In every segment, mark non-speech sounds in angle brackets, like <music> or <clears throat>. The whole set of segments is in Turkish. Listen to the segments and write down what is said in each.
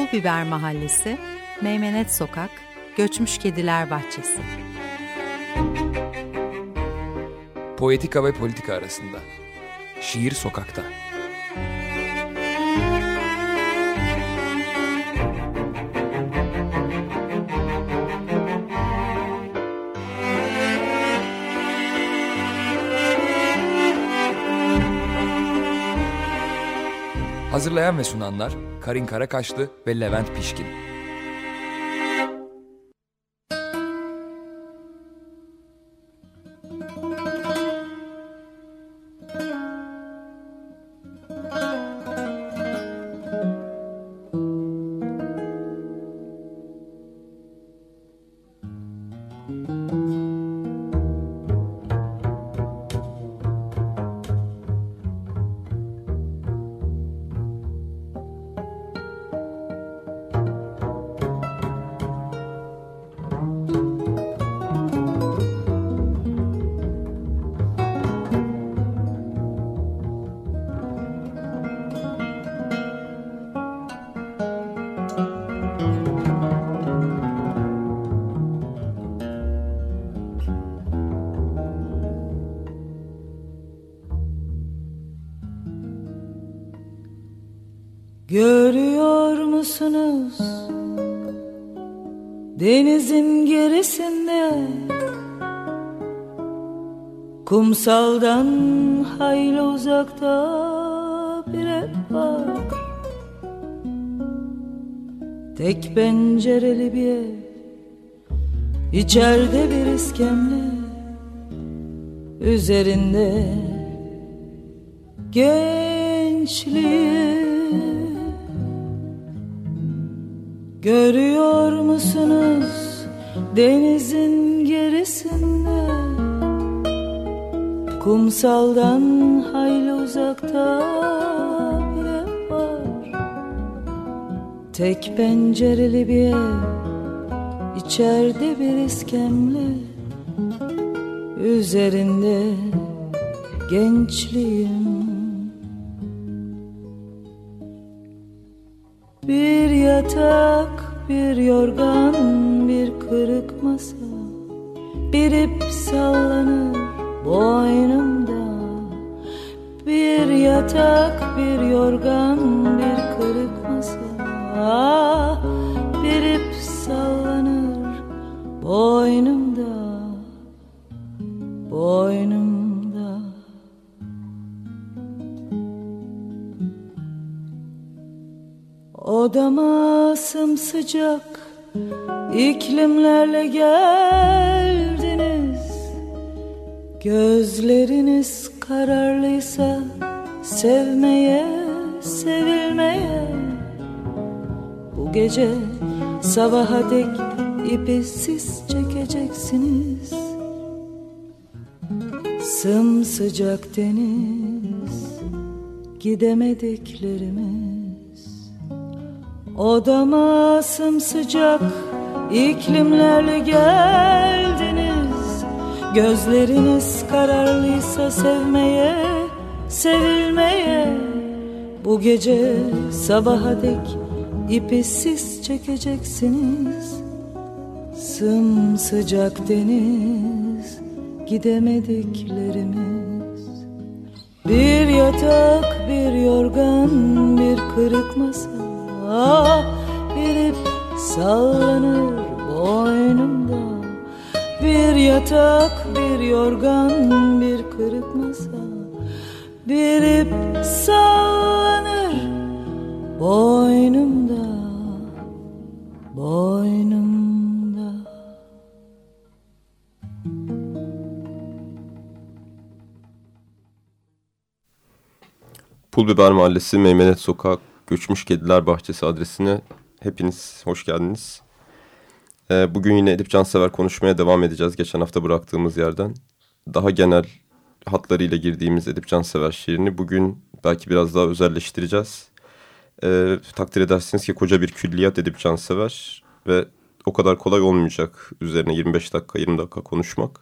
Pul Biber Mahallesi, Meymenet Sokak, Göçmüş Kediler Bahçesi. Poetika ve politika arasında. Şiir sokakta. Hazırlayan ve sunanlar Karin Karakaşlı ve Levent Pişkin. Görüyor Kumsaldan hayli uzakta bir ev var. Tek pencereli bir ev İçeride bir iskemle Üzerinde gençliği. Görüyor musunuz denizin gerisinde Kumsaldan hayli uzakta bir ev var. Tek pencereli bir ev İçeride bir iskemle. Üzerinde gençliğim. Bir yatak, bir yorgan, bir kırık masa. Bir ip sallanır boynumda Bir yatak, bir yorgan, bir kırık masa. Ah, Bir ip sallanır boynumda Boynumda. Odama sımsıcak iklimlerle geldiniz Gözleriniz kararlıysa sevmeye, sevilmeye. Bu gece sabaha dek ipi siz çekeceksiniz. Sımsıcak deniz gidemediklerimiz. Odama sımsıcak iklimlerle geldiniz Gözleriniz kararlıysa sevmeye, sevilmeye. Bu gece sabaha dek ipi siz çekeceksiniz. Sımsıcak deniz gidemediklerimiz. Bir yatak, bir yorgan, bir kırık masa. Ah bir ip sallanır boynumda Bir yatak, bir yorgan, bir kırık masa Bir ip sallanır boynumda Boynumda Pul Biber Mahallesi Meymenet Sokak Göçmüş Kediler Bahçesi adresine hepiniz hoş geldiniz. Ee, bugün yine Edip Cansever konuşmaya devam edeceğiz geçen hafta bıraktığımız yerden. Daha genel hatlarıyla girdiğimiz Edip Cansever şiirini bugün belki biraz daha özelleştireceğiz. Ee, takdir edersiniz ki koca bir külliyat Edip Cansever ve o kadar kolay olmayacak üzerine 25 dakika 20 dakika konuşmak.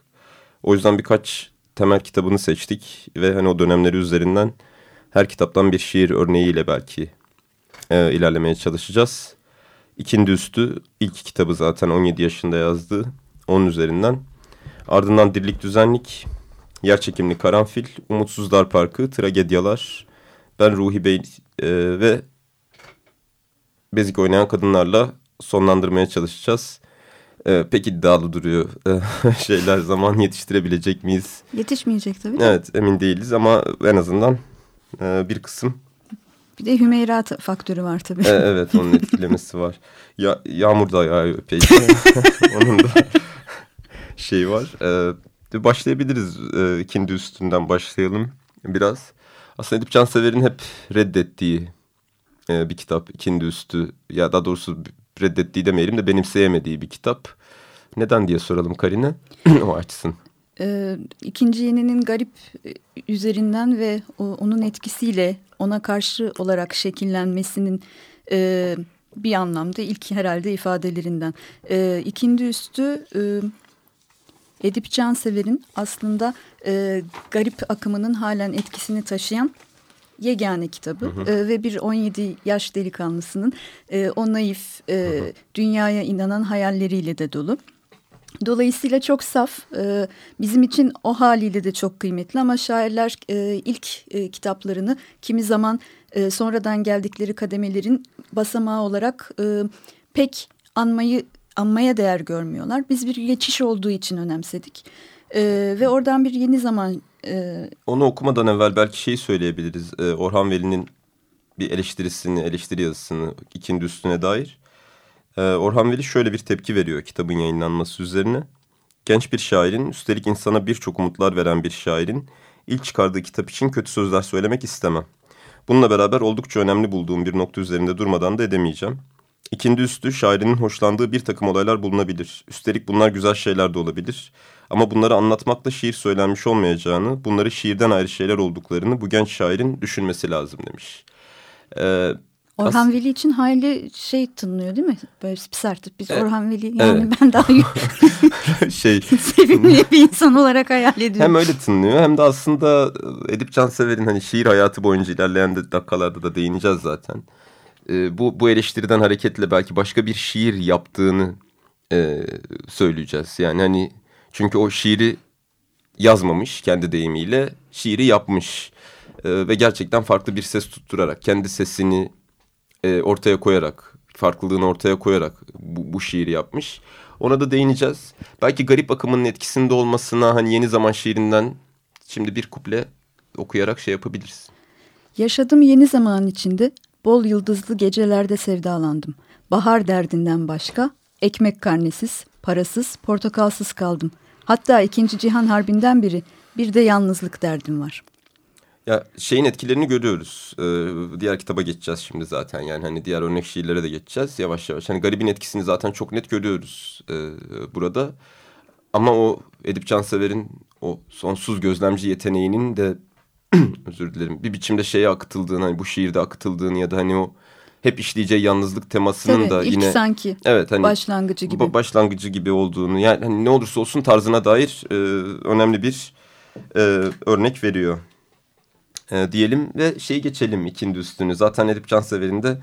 O yüzden birkaç temel kitabını seçtik ve hani o dönemleri üzerinden her kitaptan bir şiir örneğiyle belki e, ilerlemeye çalışacağız. İkindi Üstü ilk kitabı zaten 17 yaşında yazdığı. Onun üzerinden. Ardından Dirlik Düzenlik, Yerçekimli Karanfil, Umutsuzlar Parkı, Tragedyalar, Ben Ruhi Bey e, ve Bezik oynayan kadınlarla sonlandırmaya çalışacağız. E, pek iddialı duruyor e, <laughs> şeyler zaman yetiştirebilecek miyiz? Yetişmeyecek tabii. Evet emin değiliz ama en azından e, bir kısım. Bir de Hümeyra faktörü var tabii. E, evet onun <laughs> etkilemesi var. Ya, yağmur da yağıyor epey. <laughs> onun da <laughs> şey var. E, başlayabiliriz. E, ikindi üstünden başlayalım biraz. Aslında Edip Cansever'in hep reddettiği e, bir kitap. ikindi üstü ya daha doğrusu reddettiği demeyelim de benimseyemediği bir kitap. Neden diye soralım Karine. <clears throat> o açsın. Ee, ikinci yeninin garip e, üzerinden ve o, onun etkisiyle ona karşı olarak şekillenmesinin e, bir anlamda ilk herhalde ifadelerinden. E, ikindi üstü e, Edip Cansever'in aslında e, garip akımının halen etkisini taşıyan yegane kitabı hı hı. E, ve bir 17 yaş delikanlısının e, o naif e, hı hı. dünyaya inanan hayalleriyle de dolu. Dolayısıyla çok saf, e, bizim için o haliyle de çok kıymetli ama şairler e, ilk e, kitaplarını kimi zaman sonradan geldikleri kademelerin basamağı olarak pek anmayı anmaya değer görmüyorlar. Biz bir geçiş olduğu için önemsedik. Ve oradan bir yeni zaman... Onu okumadan evvel belki şeyi söyleyebiliriz. Orhan Veli'nin bir eleştirisini, eleştiri yazısını ikindi üstüne dair. E, Orhan Veli şöyle bir tepki veriyor kitabın yayınlanması üzerine. Genç bir şairin, üstelik insana birçok umutlar veren bir şairin ilk çıkardığı kitap için kötü sözler söylemek istemem. Bununla beraber oldukça önemli bulduğum bir nokta üzerinde durmadan da edemeyeceğim. İkindi üstü şairinin hoşlandığı bir takım olaylar bulunabilir. Üstelik bunlar güzel şeyler de olabilir. Ama bunları anlatmakla şiir söylenmiş olmayacağını, bunları şiirden ayrı şeyler olduklarını bu genç şairin düşünmesi lazım demiş. Ee, Orhan Veli için hayli şey tınlıyor değil mi? Böyle sert. Biz evet. Orhan Veli yani evet. ben daha <laughs> <laughs> şey sevimli bir insan olarak hayal ediyorum. Hem öyle tınlıyor hem de aslında Edip Cansever'in hani şiir hayatı boyunca ilerleyen de dakikalarda da değineceğiz zaten. Ee, bu, bu eleştiriden hareketle belki başka bir şiir yaptığını e, söyleyeceğiz. Yani hani çünkü o şiiri yazmamış kendi deyimiyle şiiri yapmış. E, ve gerçekten farklı bir ses tutturarak kendi sesini e, ortaya koyarak, farklılığını ortaya koyarak bu, bu şiiri yapmış. Ona da değineceğiz. Belki garip akımının etkisinde olmasına hani yeni zaman şiirinden şimdi bir kuple okuyarak şey yapabiliriz. Yaşadım yeni zaman içinde bol yıldızlı gecelerde sevdalandım. Bahar derdinden başka ekmek karnesiz, parasız, portakalsız kaldım. Hatta ikinci cihan harbinden biri bir de yalnızlık derdim var.'' Ya şeyin etkilerini görüyoruz. Ee, diğer kitaba geçeceğiz şimdi zaten. Yani hani diğer örnek şiirlere de geçeceğiz yavaş yavaş. Hani garibin etkisini zaten çok net görüyoruz e, burada. Ama o Edip Cansever'in o sonsuz gözlemci yeteneğinin de <clears throat> özür dilerim bir biçimde şeye akıtıldığını hani bu şiirde akıtıldığını ya da hani o hep işleyeceği yalnızlık temasının Tabii, da ilk yine sanki evet hani başlangıcı gibi başlangıcı gibi olduğunu yani hani ne olursa olsun tarzına dair e, önemli bir e, örnek veriyor e, diyelim ve şey geçelim ikindi üstünü. Zaten Edip Cansever'in de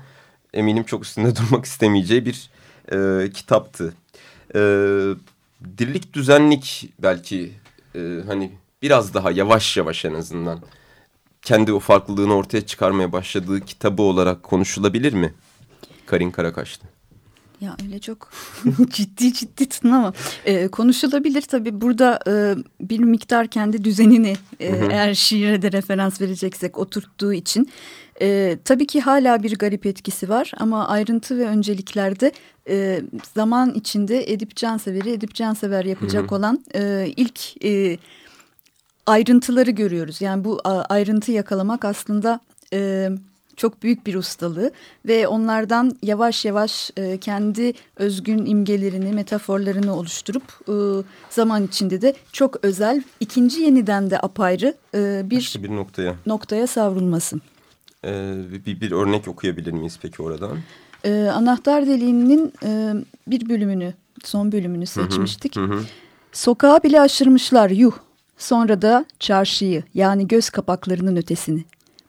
eminim çok üstünde <laughs> durmak istemeyeceği bir e, kitaptı. E, dirlik düzenlik belki e, hani biraz daha yavaş yavaş en azından kendi o farklılığını ortaya çıkarmaya başladığı kitabı olarak konuşulabilir mi? Karin Karakaşlı. Ya öyle çok <laughs> ciddi ciddi tınlama. Ee, konuşulabilir tabii burada e, bir miktar kendi düzenini e, hı hı. eğer şiire de referans vereceksek oturttuğu için. E, tabii ki hala bir garip etkisi var ama ayrıntı ve önceliklerde e, zaman içinde Edip Cansever'i Edip Cansever yapacak hı hı. olan e, ilk e, ayrıntıları görüyoruz. Yani bu ayrıntı yakalamak aslında... E, çok büyük bir ustalığı ve onlardan yavaş yavaş e, kendi özgün imgelerini, metaforlarını oluşturup e, zaman içinde de çok özel, ikinci yeniden de apayrı e, bir, bir noktaya. noktaya savrulması. Ee, bir, bir örnek okuyabilir miyiz peki oradan? Ee, Anahtar Deliği'nin e, bir bölümünü, son bölümünü seçmiştik. Hı hı, hı. Sokağı bile aşırmışlar yuh. Sonra da çarşıyı yani göz kapaklarının ötesini.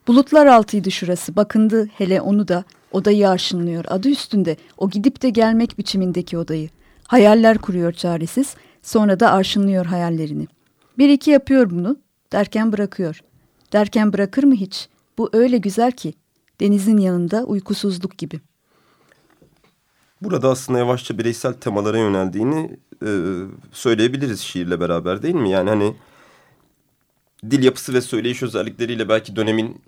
Bulutlar altıydı şurası bakındı hele onu da Odayı arşınlıyor adı üstünde o gidip de gelmek biçimindeki odayı. Hayaller kuruyor çaresiz sonra da arşınlıyor hayallerini. Bir iki yapıyor bunu derken bırakıyor. Derken bırakır mı hiç? Bu öyle güzel ki denizin yanında uykusuzluk gibi. Burada aslında yavaşça bireysel temalara yöneldiğini e, söyleyebiliriz şiirle beraber değil mi? Yani hani dil yapısı ve söyleyiş özellikleriyle belki dönemin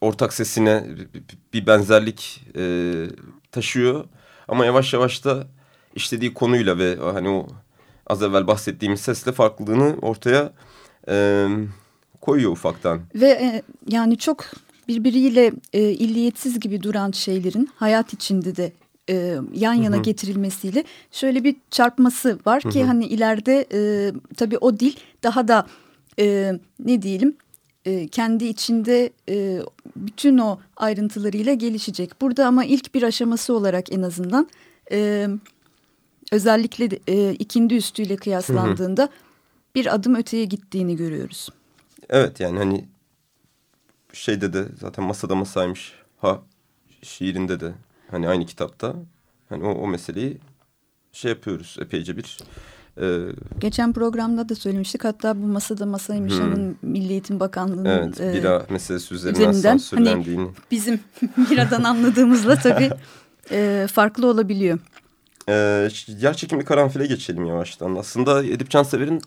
ortak sesine bir benzerlik e, taşıyor. Ama yavaş yavaş da işlediği konuyla ve hani o az evvel bahsettiğimiz sesle farklılığını ortaya e, koyuyor ufaktan. Ve e, yani çok birbiriyle e, illiyetsiz gibi duran şeylerin hayat içinde de e, yan yana Hı -hı. getirilmesiyle şöyle bir çarpması var ki Hı -hı. hani ileride e, tabii o dil daha da e, ne diyelim e, kendi içinde e, bütün o ayrıntılarıyla gelişecek. Burada ama ilk bir aşaması olarak en azından e, özellikle e, ikindi üstüyle kıyaslandığında Hı -hı. bir adım öteye gittiğini görüyoruz. Evet yani hani şeyde de zaten masada masaymış ha şiirinde de hani aynı kitapta hani o, o meseleyi şey yapıyoruz epeyce bir ee, Geçen programda da söylemiştik. Hatta bu masada masaymış hmm. Milli Eğitim Bakanlığı'nın evet, bira e, meselesi üzerinden, üzerinden hani bizim <laughs> biradan anladığımızla tabii <laughs> e, farklı olabiliyor. Ee, yer çekimli karanfile geçelim yavaştan. Aslında Edip Cansever'in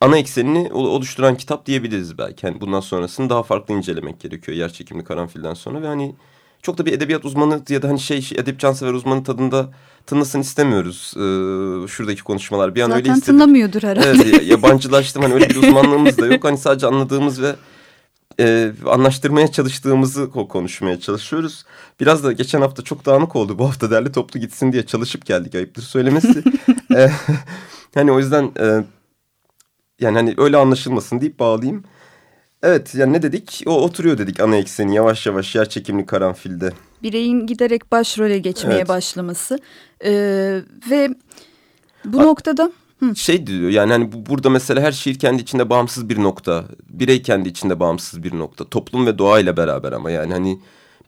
ana eksenini oluşturan kitap diyebiliriz belki. Yani bundan sonrasını daha farklı incelemek gerekiyor yer çekimli karanfilden sonra ve hani çok da bir edebiyat uzmanı ya da hani şey edip cansever uzmanı tadında tınlasın istemiyoruz. Ee, şuradaki konuşmalar bir an Zaten öyle istedim. tınlamıyordur herhalde. Evet yabancılaştım hani öyle bir uzmanlığımız da yok. Hani sadece anladığımız ve e, anlaştırmaya çalıştığımızı konuşmaya çalışıyoruz. Biraz da geçen hafta çok dağınık oldu. Bu hafta derli toplu gitsin diye çalışıp geldik ayıptır söylemesi. <laughs> e, hani o yüzden e, yani hani öyle anlaşılmasın deyip bağlayayım. Evet yani ne dedik? O oturuyor dedik ana ekseni yavaş yavaş yer çekimli karanfilde. Bireyin giderek başrole geçmeye evet. başlaması ee, ve bu A noktada... Hı. Şey diyor yani hani bu, burada mesela her şiir kendi içinde bağımsız bir nokta. Birey kendi içinde bağımsız bir nokta. Toplum ve doğa ile beraber ama yani hani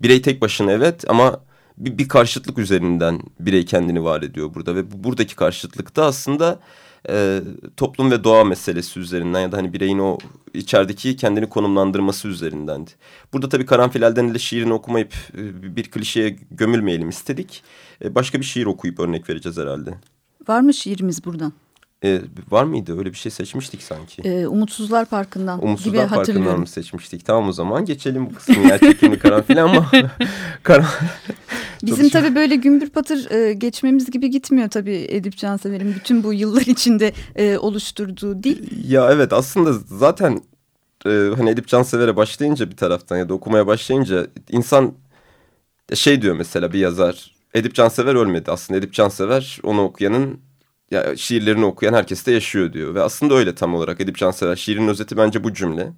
birey tek başına evet ama bir, bir karşıtlık üzerinden birey kendini var ediyor burada. Ve bu, buradaki karşıtlık da aslında e, toplum ve doğa meselesi üzerinden ya da hani bireyin o içerideki kendini konumlandırması üzerindendi. Burada tabii Karanfil Elden ile şiirini okumayıp e, bir klişeye gömülmeyelim istedik. E, başka bir şiir okuyup örnek vereceğiz herhalde. Var mı şiirimiz buradan? E, var mıydı? Öyle bir şey seçmiştik sanki. E, Umutsuzlar Parkı'ndan Umutsuzlar gibi Parkı'ndan mı seçmiştik? Tamam o zaman geçelim bu kısmı gerçekliğini karanfil ama... <laughs> karan... Bizim tabii böyle gümbür patır e, geçmemiz gibi gitmiyor tabii Edip Cansever'in bütün bu yıllar içinde e, oluşturduğu dil. Ya evet aslında zaten e, hani Edip Cansever'e başlayınca bir taraftan ya da okumaya başlayınca insan şey diyor mesela bir yazar Edip Cansever ölmedi. Aslında Edip Cansever onu okuyanın ya şiirlerini okuyan herkes de yaşıyor diyor. Ve aslında öyle tam olarak Edip Cansever şiirin özeti bence bu cümle.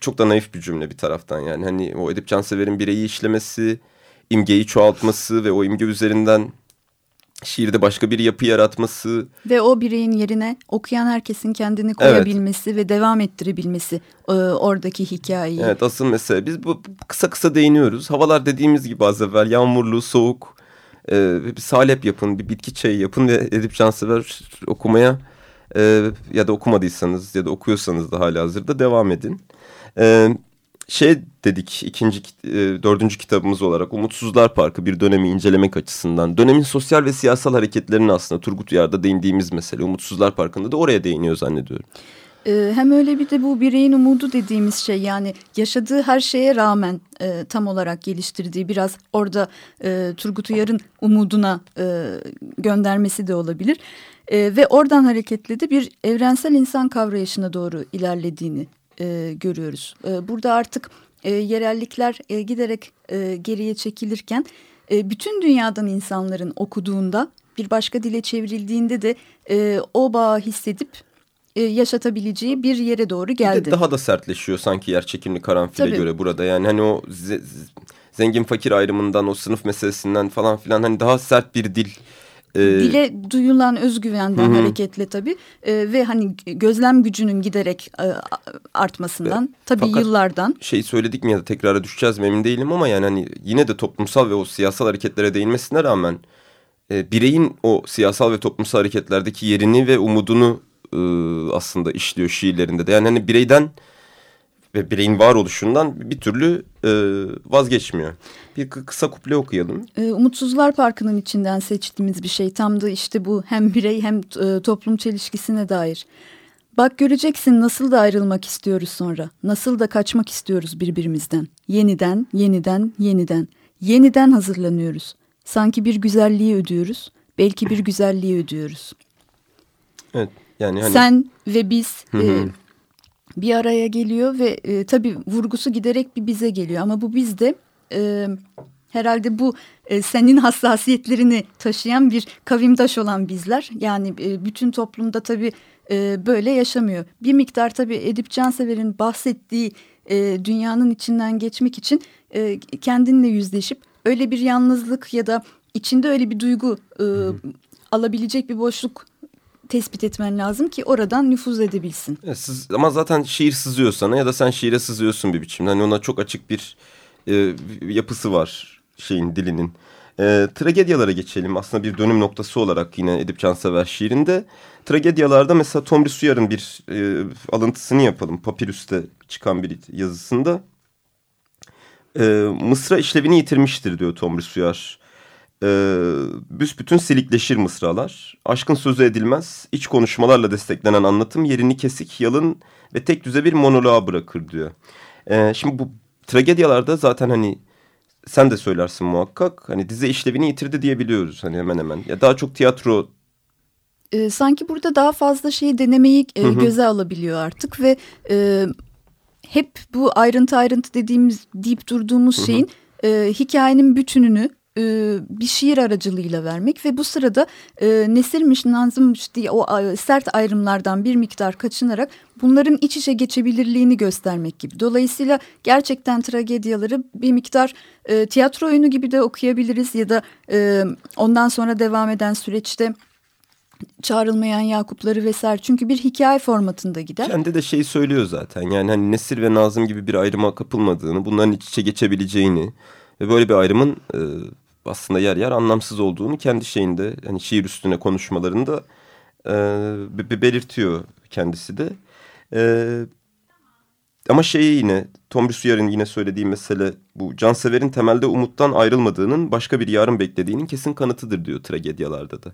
Çok da naif bir cümle bir taraftan yani. Hani o Edip Cansever'in bireyi işlemesi, imgeyi çoğaltması ve o imge üzerinden şiirde başka bir yapı yaratması. Ve o bireyin yerine okuyan herkesin kendini koyabilmesi evet. ve devam ettirebilmesi e, oradaki hikayeyi. Evet asıl mesele biz bu kısa kısa değiniyoruz. Havalar dediğimiz gibi az evvel yağmurlu, soğuk e, bir salep yapın, bir bitki çayı yapın ve Edip Cansever okumaya e, ya da okumadıysanız ya da okuyorsanız da hala hazırda devam edin. E, şey dedik ikinci e, dördüncü kitabımız olarak Umutsuzlar Parkı bir dönemi incelemek açısından dönemin sosyal ve siyasal hareketlerini aslında Turgut Uyar'da değindiğimiz mesele Umutsuzlar Parkı'nda da oraya değiniyor zannediyorum. Ee, hem öyle bir de bu bireyin umudu dediğimiz şey yani yaşadığı her şeye rağmen e, tam olarak geliştirdiği biraz orada e, Turgut Uyar'ın umuduna e, göndermesi de olabilir. E, ve oradan hareketle de bir evrensel insan kavrayışına doğru ilerlediğini e, görüyoruz. E, burada artık e, yerellikler e, giderek e, geriye çekilirken e, bütün dünyadan insanların okuduğunda bir başka dile çevrildiğinde de e, o bağı hissedip e, yaşatabileceği bir yere doğru geldi. Daha da sertleşiyor sanki yer çekimli karanfile Tabii. göre burada. Yani hani o zengin fakir ayrımından o sınıf meselesinden falan filan hani daha sert bir dil Ee, Dile duyulan özgüvenden Hı hı. hareketle tabii e, ve hani gözlem gücünün giderek e, artmasından tabii fakat- yıllardan şey söyledik mi ya da tekrara düşeceğiz mi emin değilim ama yani hani yine de toplumsal ve o siyasal hareketlere değinmesine rağmen e, bireyin o siyasal ve toplumsal hareketlerdeki yerini ve umudunu e, aslında işliyor şiirlerinde de. Yani hani bireyden ve bireyin varoluşundan bir türlü e, vazgeçmiyor. Bir kı- kısa kuple okuyalım. E, Umutsuzlar Parkı'nın içinden seçtiğimiz bir şey. Tam da işte bu hem birey hem e, toplum çelişkisine dair. Bak göreceksin nasıl da ayrılmak istiyoruz sonra. Nasıl da kaçmak istiyoruz birbirimizden. Yeniden, yeniden, yeniden. Yeniden hazırlanıyoruz. Sanki bir güzelliği ödüyoruz. Belki bir güzelliği ödüyoruz. Evet. Yani hani Sen ve biz Hı hı. e, bir araya geliyor ve e, tabii vurgusu giderek bir bize geliyor. Ama bu bizde e, herhalde bu e, senin hassasiyetlerini taşıyan bir kavimdaş olan bizler. Yani e, bütün toplumda tabii e, böyle yaşamıyor. Bir miktar tabii Edip Cansever'in bahsettiği e, dünyanın içinden geçmek için e, kendinle yüzleşip öyle bir yalnızlık ya da içinde öyle bir duygu e, alabilecek bir boşluk tespit etmen lazım ki oradan nüfuz edebilsin. Evet, sız- ama zaten şiir sızıyor sana ya da sen şiire sızıyorsun bir biçimde. Hani ona çok açık bir e, yapısı var şeyin dilinin. E, tragedyalara geçelim. Aslında bir dönüm noktası olarak yine Edip Cansever şiirinde. Tragedyalarda mesela Tomris Uyar'ın bir e, alıntısını yapalım. Papirüs'te çıkan bir yazısında. E, Mısra işlevini yitirmiştir diyor Tomris Uyar. E, büsbütün silikleşir mısralar. Aşkın sözü edilmez. iç konuşmalarla desteklenen anlatım yerini kesik, yalın ve tek düze bir monoloğa bırakır diyor. E, şimdi bu tragedyalarda zaten hani sen de söylersin muhakkak. Hani dizi işlevini yitirdi diyebiliyoruz hani hemen hemen. Ya daha çok tiyatro E, sanki burada daha fazla şeyi denemeyi e, Hı hı. göze alabiliyor artık ve e, hep bu ayrıntı ayrıntı dediğimiz deyip durduğumuz şeyin e, hikayenin bütününü e, bir şiir aracılığıyla vermek ve bu sırada e, nesirmiş, nazımmış diye o a- sert ayrımlardan bir miktar kaçınarak bunların iç içe geçebilirliğini göstermek gibi. Dolayısıyla gerçekten tragedyaları bir miktar e, tiyatro oyunu gibi de okuyabiliriz ya da e, ondan sonra devam eden süreçte çağrılmayan Yakupları vesaire çünkü bir hikaye formatında gider. Kendi de şeyi söylüyor zaten. Yani hani Nesir ve Nazım gibi bir ayrıma kapılmadığını, bunların iç içe geçebileceğini ve böyle bir ayrımın e, aslında yer yer anlamsız olduğunu kendi şeyinde hani şiir üstüne konuşmalarında e, be- be- belirtiyor kendisi de. E, ama şeyi yine Tomris Uyar'ın yine söylediği mesele bu canseverin temelde umuttan ayrılmadığının başka bir yarın beklediğinin kesin kanıtıdır diyor tragedyalarda da.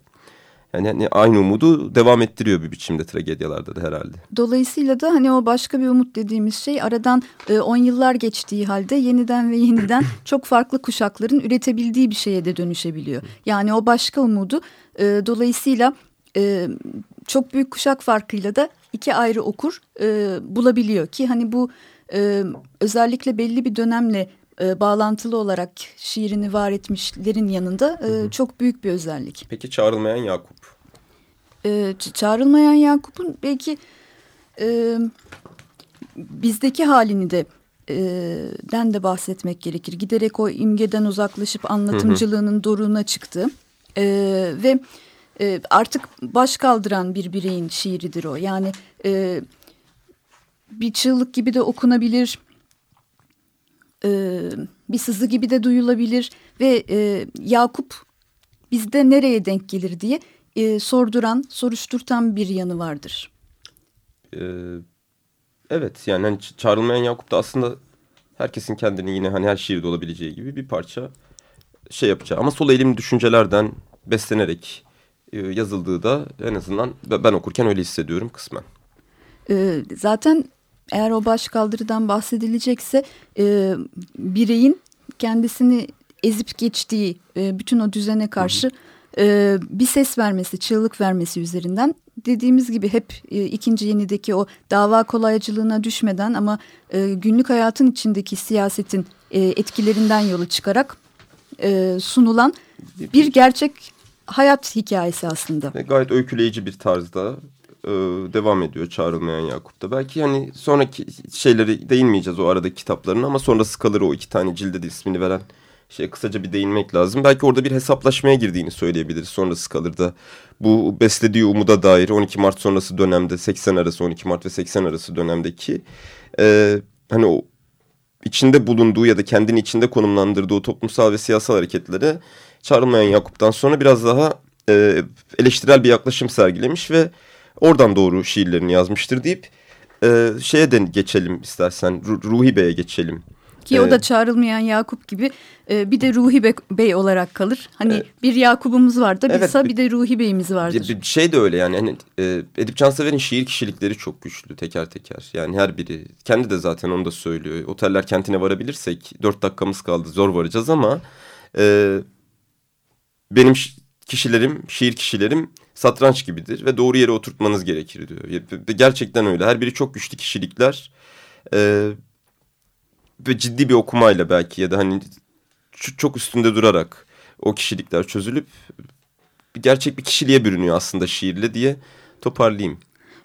Yani hani aynı umudu devam ettiriyor bir biçimde tragedyalarda da herhalde. Dolayısıyla da hani o başka bir umut dediğimiz şey aradan 10 yıllar geçtiği halde yeniden ve yeniden <laughs> çok farklı kuşakların üretebildiği bir şeye de dönüşebiliyor. Yani o başka umudu e, dolayısıyla e, çok büyük kuşak farkıyla da iki ayrı okur e, bulabiliyor ki hani bu e, özellikle belli bir dönemle e, bağlantılı olarak şiirini var etmişlerin yanında e, çok büyük bir özellik. Peki çağrılmayan Yakup. E, çağrılmayan Yakup'un belki e, bizdeki halini de e, den de bahsetmek gerekir. Giderek o imgeden uzaklaşıp anlatımcılığının doruğuna çıktı. E, ve e, artık baş kaldıran bir bireyin şiiridir o. Yani e, bir çığlık gibi de okunabilir. E, bir sızı gibi de duyulabilir. Ve e, Yakup bizde nereye denk gelir diye e, sorduran, soruşturtan bir yanı vardır. Ee, evet yani hani çağrılmayan Yakup da aslında herkesin kendini yine hani her şiirde olabileceği gibi bir parça şey yapacağı. Ama sol eğilim düşüncelerden beslenerek e, yazıldığı da en azından be- ben okurken öyle hissediyorum kısmen. E, zaten eğer o başkaldırıdan bahsedilecekse e, bireyin kendisini ezip geçtiği e, bütün o düzene karşı e, bir ses vermesi, çığlık vermesi üzerinden dediğimiz gibi hep e, ikinci yenideki o dava kolaycılığına düşmeden ama e, günlük hayatın içindeki siyasetin e, etkilerinden yola çıkarak e, sunulan bir gerçek hayat hikayesi aslında. Gayet öyküleyici bir tarzda e, devam ediyor çağrılmayan Yakup'ta. Belki hani sonraki şeyleri değinmeyeceğiz o aradaki kitapların ama sonrası kalır o iki tane cilde de ismini veren şey kısaca bir değinmek lazım. Belki orada bir hesaplaşmaya girdiğini söyleyebiliriz sonrası kalır da. Bu beslediği umuda dair 12 Mart sonrası dönemde 80 arası 12 Mart ve 80 arası dönemdeki e, hani o içinde bulunduğu ya da kendini içinde konumlandırdığı toplumsal ve siyasal hareketlere çağrılmayan Yakup'tan sonra biraz daha e, eleştirel bir yaklaşım sergilemiş ve oradan doğru şiirlerini yazmıştır deyip e, şeye de geçelim istersen Ruhi Bey'e geçelim. Ki o da çağrılmayan Yakup gibi e, bir de Ruhi Bey, Bey olarak kalır. Hani evet. bir Yakup'umuz var da evet, bir, bir de Ruhi Bey'imiz vardır. Bir şey de öyle yani. yani e, Edip Cansever'in şiir kişilikleri çok güçlü teker teker. Yani her biri kendi de zaten onu da söylüyor. Oteller kentine varabilirsek dört dakikamız kaldı zor varacağız ama e, benim kişilerim, şiir kişilerim satranç gibidir ve doğru yere oturtmanız gerekir diyor. Gerçekten öyle. Her biri çok güçlü kişilikler. Ee, ve ciddi bir okumayla belki ya da hani çok üstünde durarak o kişilikler çözülüp gerçek bir kişiliğe bürünüyor aslında şiirle diye toparlayayım.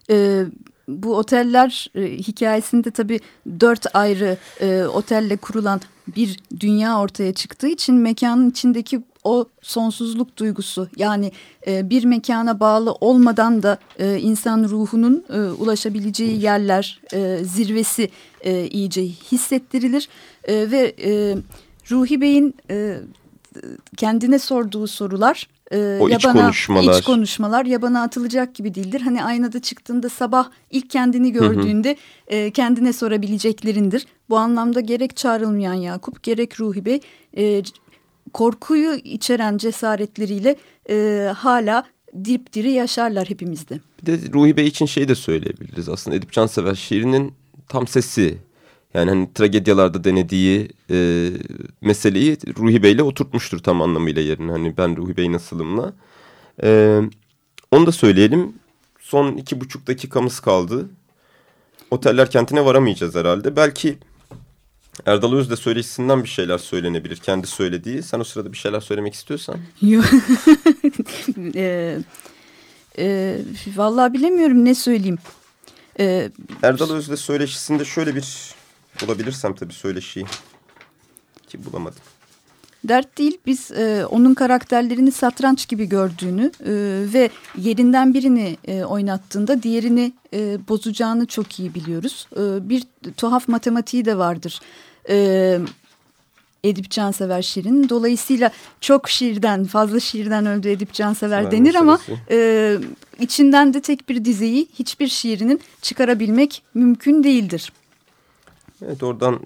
Ee, bu oteller e, hikayesinde tabii dört ayrı e, otelle kurulan bir dünya ortaya çıktığı için mekanın içindeki o sonsuzluk duygusu yani e, bir mekana bağlı olmadan da e, insan ruhunun e, ulaşabileceği yerler e, zirvesi e, iyice hissettirilir. E, ve e, Ruhi Bey'in e, kendine sorduğu sorular e, o yabana, iç konuşmalar. iç konuşmalar yabana atılacak gibi değildir. Hani aynada çıktığında sabah ilk kendini gördüğünde hı hı. E, kendine sorabileceklerindir. Bu anlamda gerek çağrılmayan Yakup gerek Ruhi Bey e, korkuyu içeren cesaretleriyle e, hala diri yaşarlar hepimizde. Bir de Ruhi Bey için şey de söyleyebiliriz aslında Edip Cansever şiirinin tam sesi. Yani hani tragedyalarda denediği e, meseleyi Ruhi Bey'le oturtmuştur tam anlamıyla yerine. Hani ben Ruhi Bey nasılımla. E, onu da söyleyelim. Son iki buçuk dakikamız kaldı. Oteller kentine varamayacağız herhalde. Belki Erdal Özde söyleşisinden bir şeyler söylenebilir. Kendi söylediği. Sen o sırada bir şeyler söylemek istiyorsan. Yok. <laughs> e, e, vallahi bilemiyorum ne söyleyeyim. E, Erdal Özde söyleşisinde şöyle bir bulabilirsem tabii söyleşiyi. Ki bulamadım. Dert değil biz e, onun karakterlerini satranç gibi gördüğünü e, ve yerinden birini e, oynattığında diğerini e, bozacağını çok iyi biliyoruz. E, bir tuhaf matematiği de vardır. E, Edip Cansever şiirin. Dolayısıyla çok şiirden, fazla şiirden öldü Edip Cansever denir ama e, içinden de tek bir dizeyi hiçbir şiirinin çıkarabilmek mümkün değildir. Evet oradan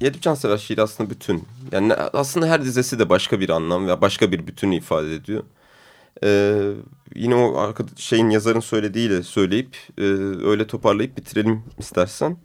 Edip Cansever şiiri aslında bütün. Yani aslında her dizesi de başka bir anlam ve başka bir bütün ifade ediyor. Ee, yine o şeyin yazarın söylediğiyle söyleyip e, öyle toparlayıp bitirelim istersen.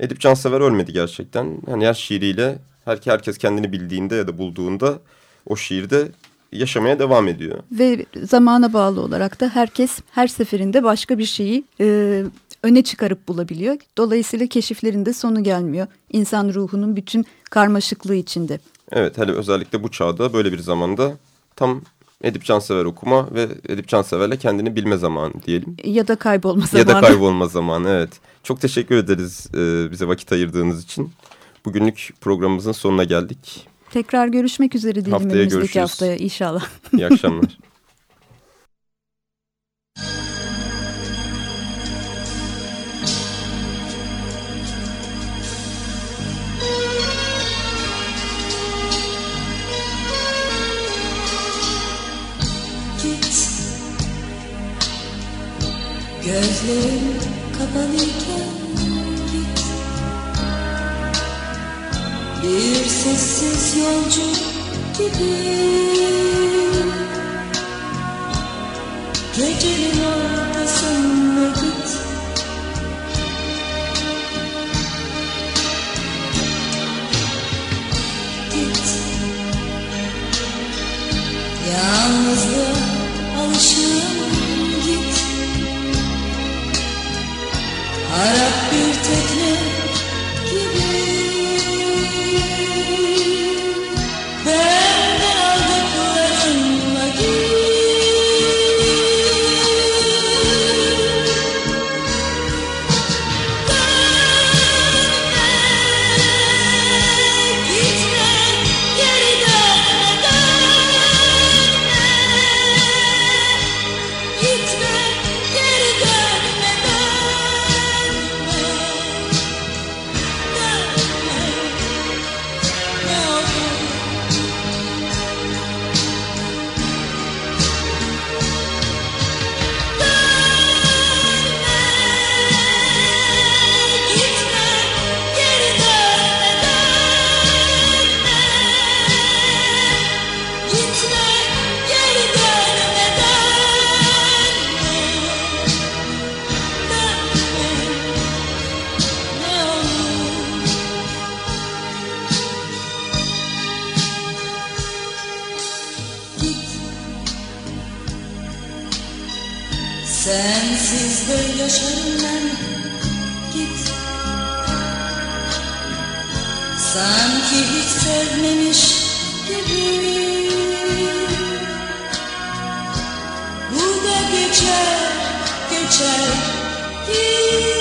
Edip Cansever ölmedi gerçekten. Yani her şiiriyle her, herkes kendini bildiğinde ya da bulduğunda o şiirde yaşamaya devam ediyor. Ve zamana bağlı olarak da herkes her seferinde başka bir şeyi e, öne çıkarıp bulabiliyor. Dolayısıyla keşiflerinde sonu gelmiyor. İnsan ruhunun bütün karmaşıklığı içinde. Evet hele özellikle bu çağda böyle bir zamanda tam Edip Cansever okuma ve Edip Cansever'le kendini bilme zamanı diyelim. Ya da kaybolma zamanı. Ya da kaybolma zamanı evet. Çok teşekkür ederiz e, bize vakit ayırdığınız için. Bugünlük programımızın sonuna geldik. Tekrar görüşmek üzere diyelim haftaya önümüzdeki görüşürüz. haftaya inşallah. İyi akşamlar. <laughs> Gözlerim kapalıyken git Bir sessiz yolcu gibi. Gecenin ortasında git. Git. Yalnızlığa alışığım Arab Sanki hiç sevmemiş gibi Bu da geçer geçer. Git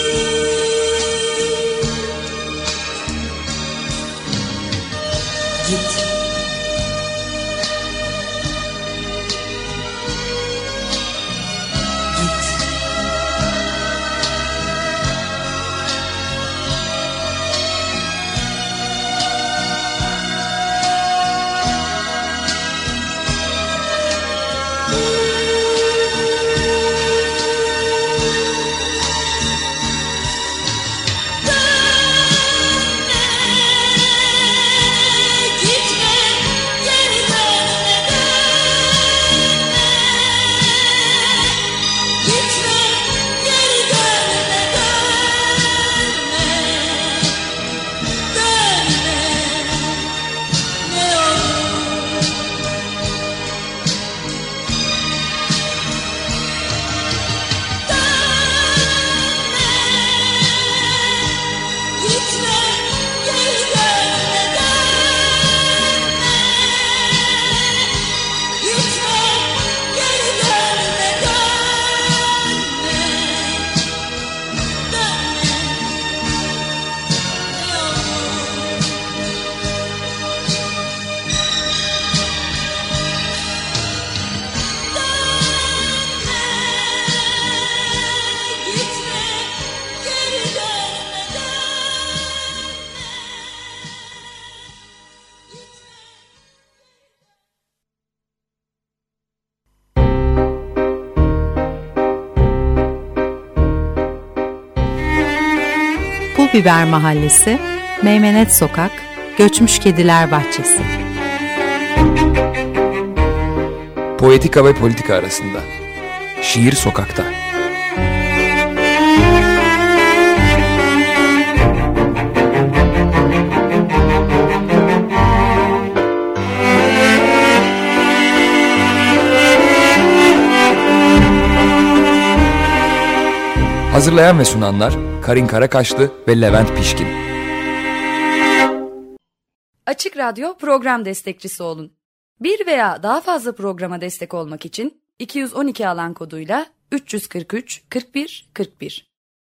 Biber Mahallesi, Meymenet Sokak, Göçmüş Kediler Bahçesi. Poetika ve politika arasında. Şiir sokakta. Hazırlayan ve sunanlar Karin Karakaşlı ve Levent Pişkin. Açık Radyo program destekçisi olun. Bir veya daha fazla programa destek olmak için 212 alan koduyla 343 41 41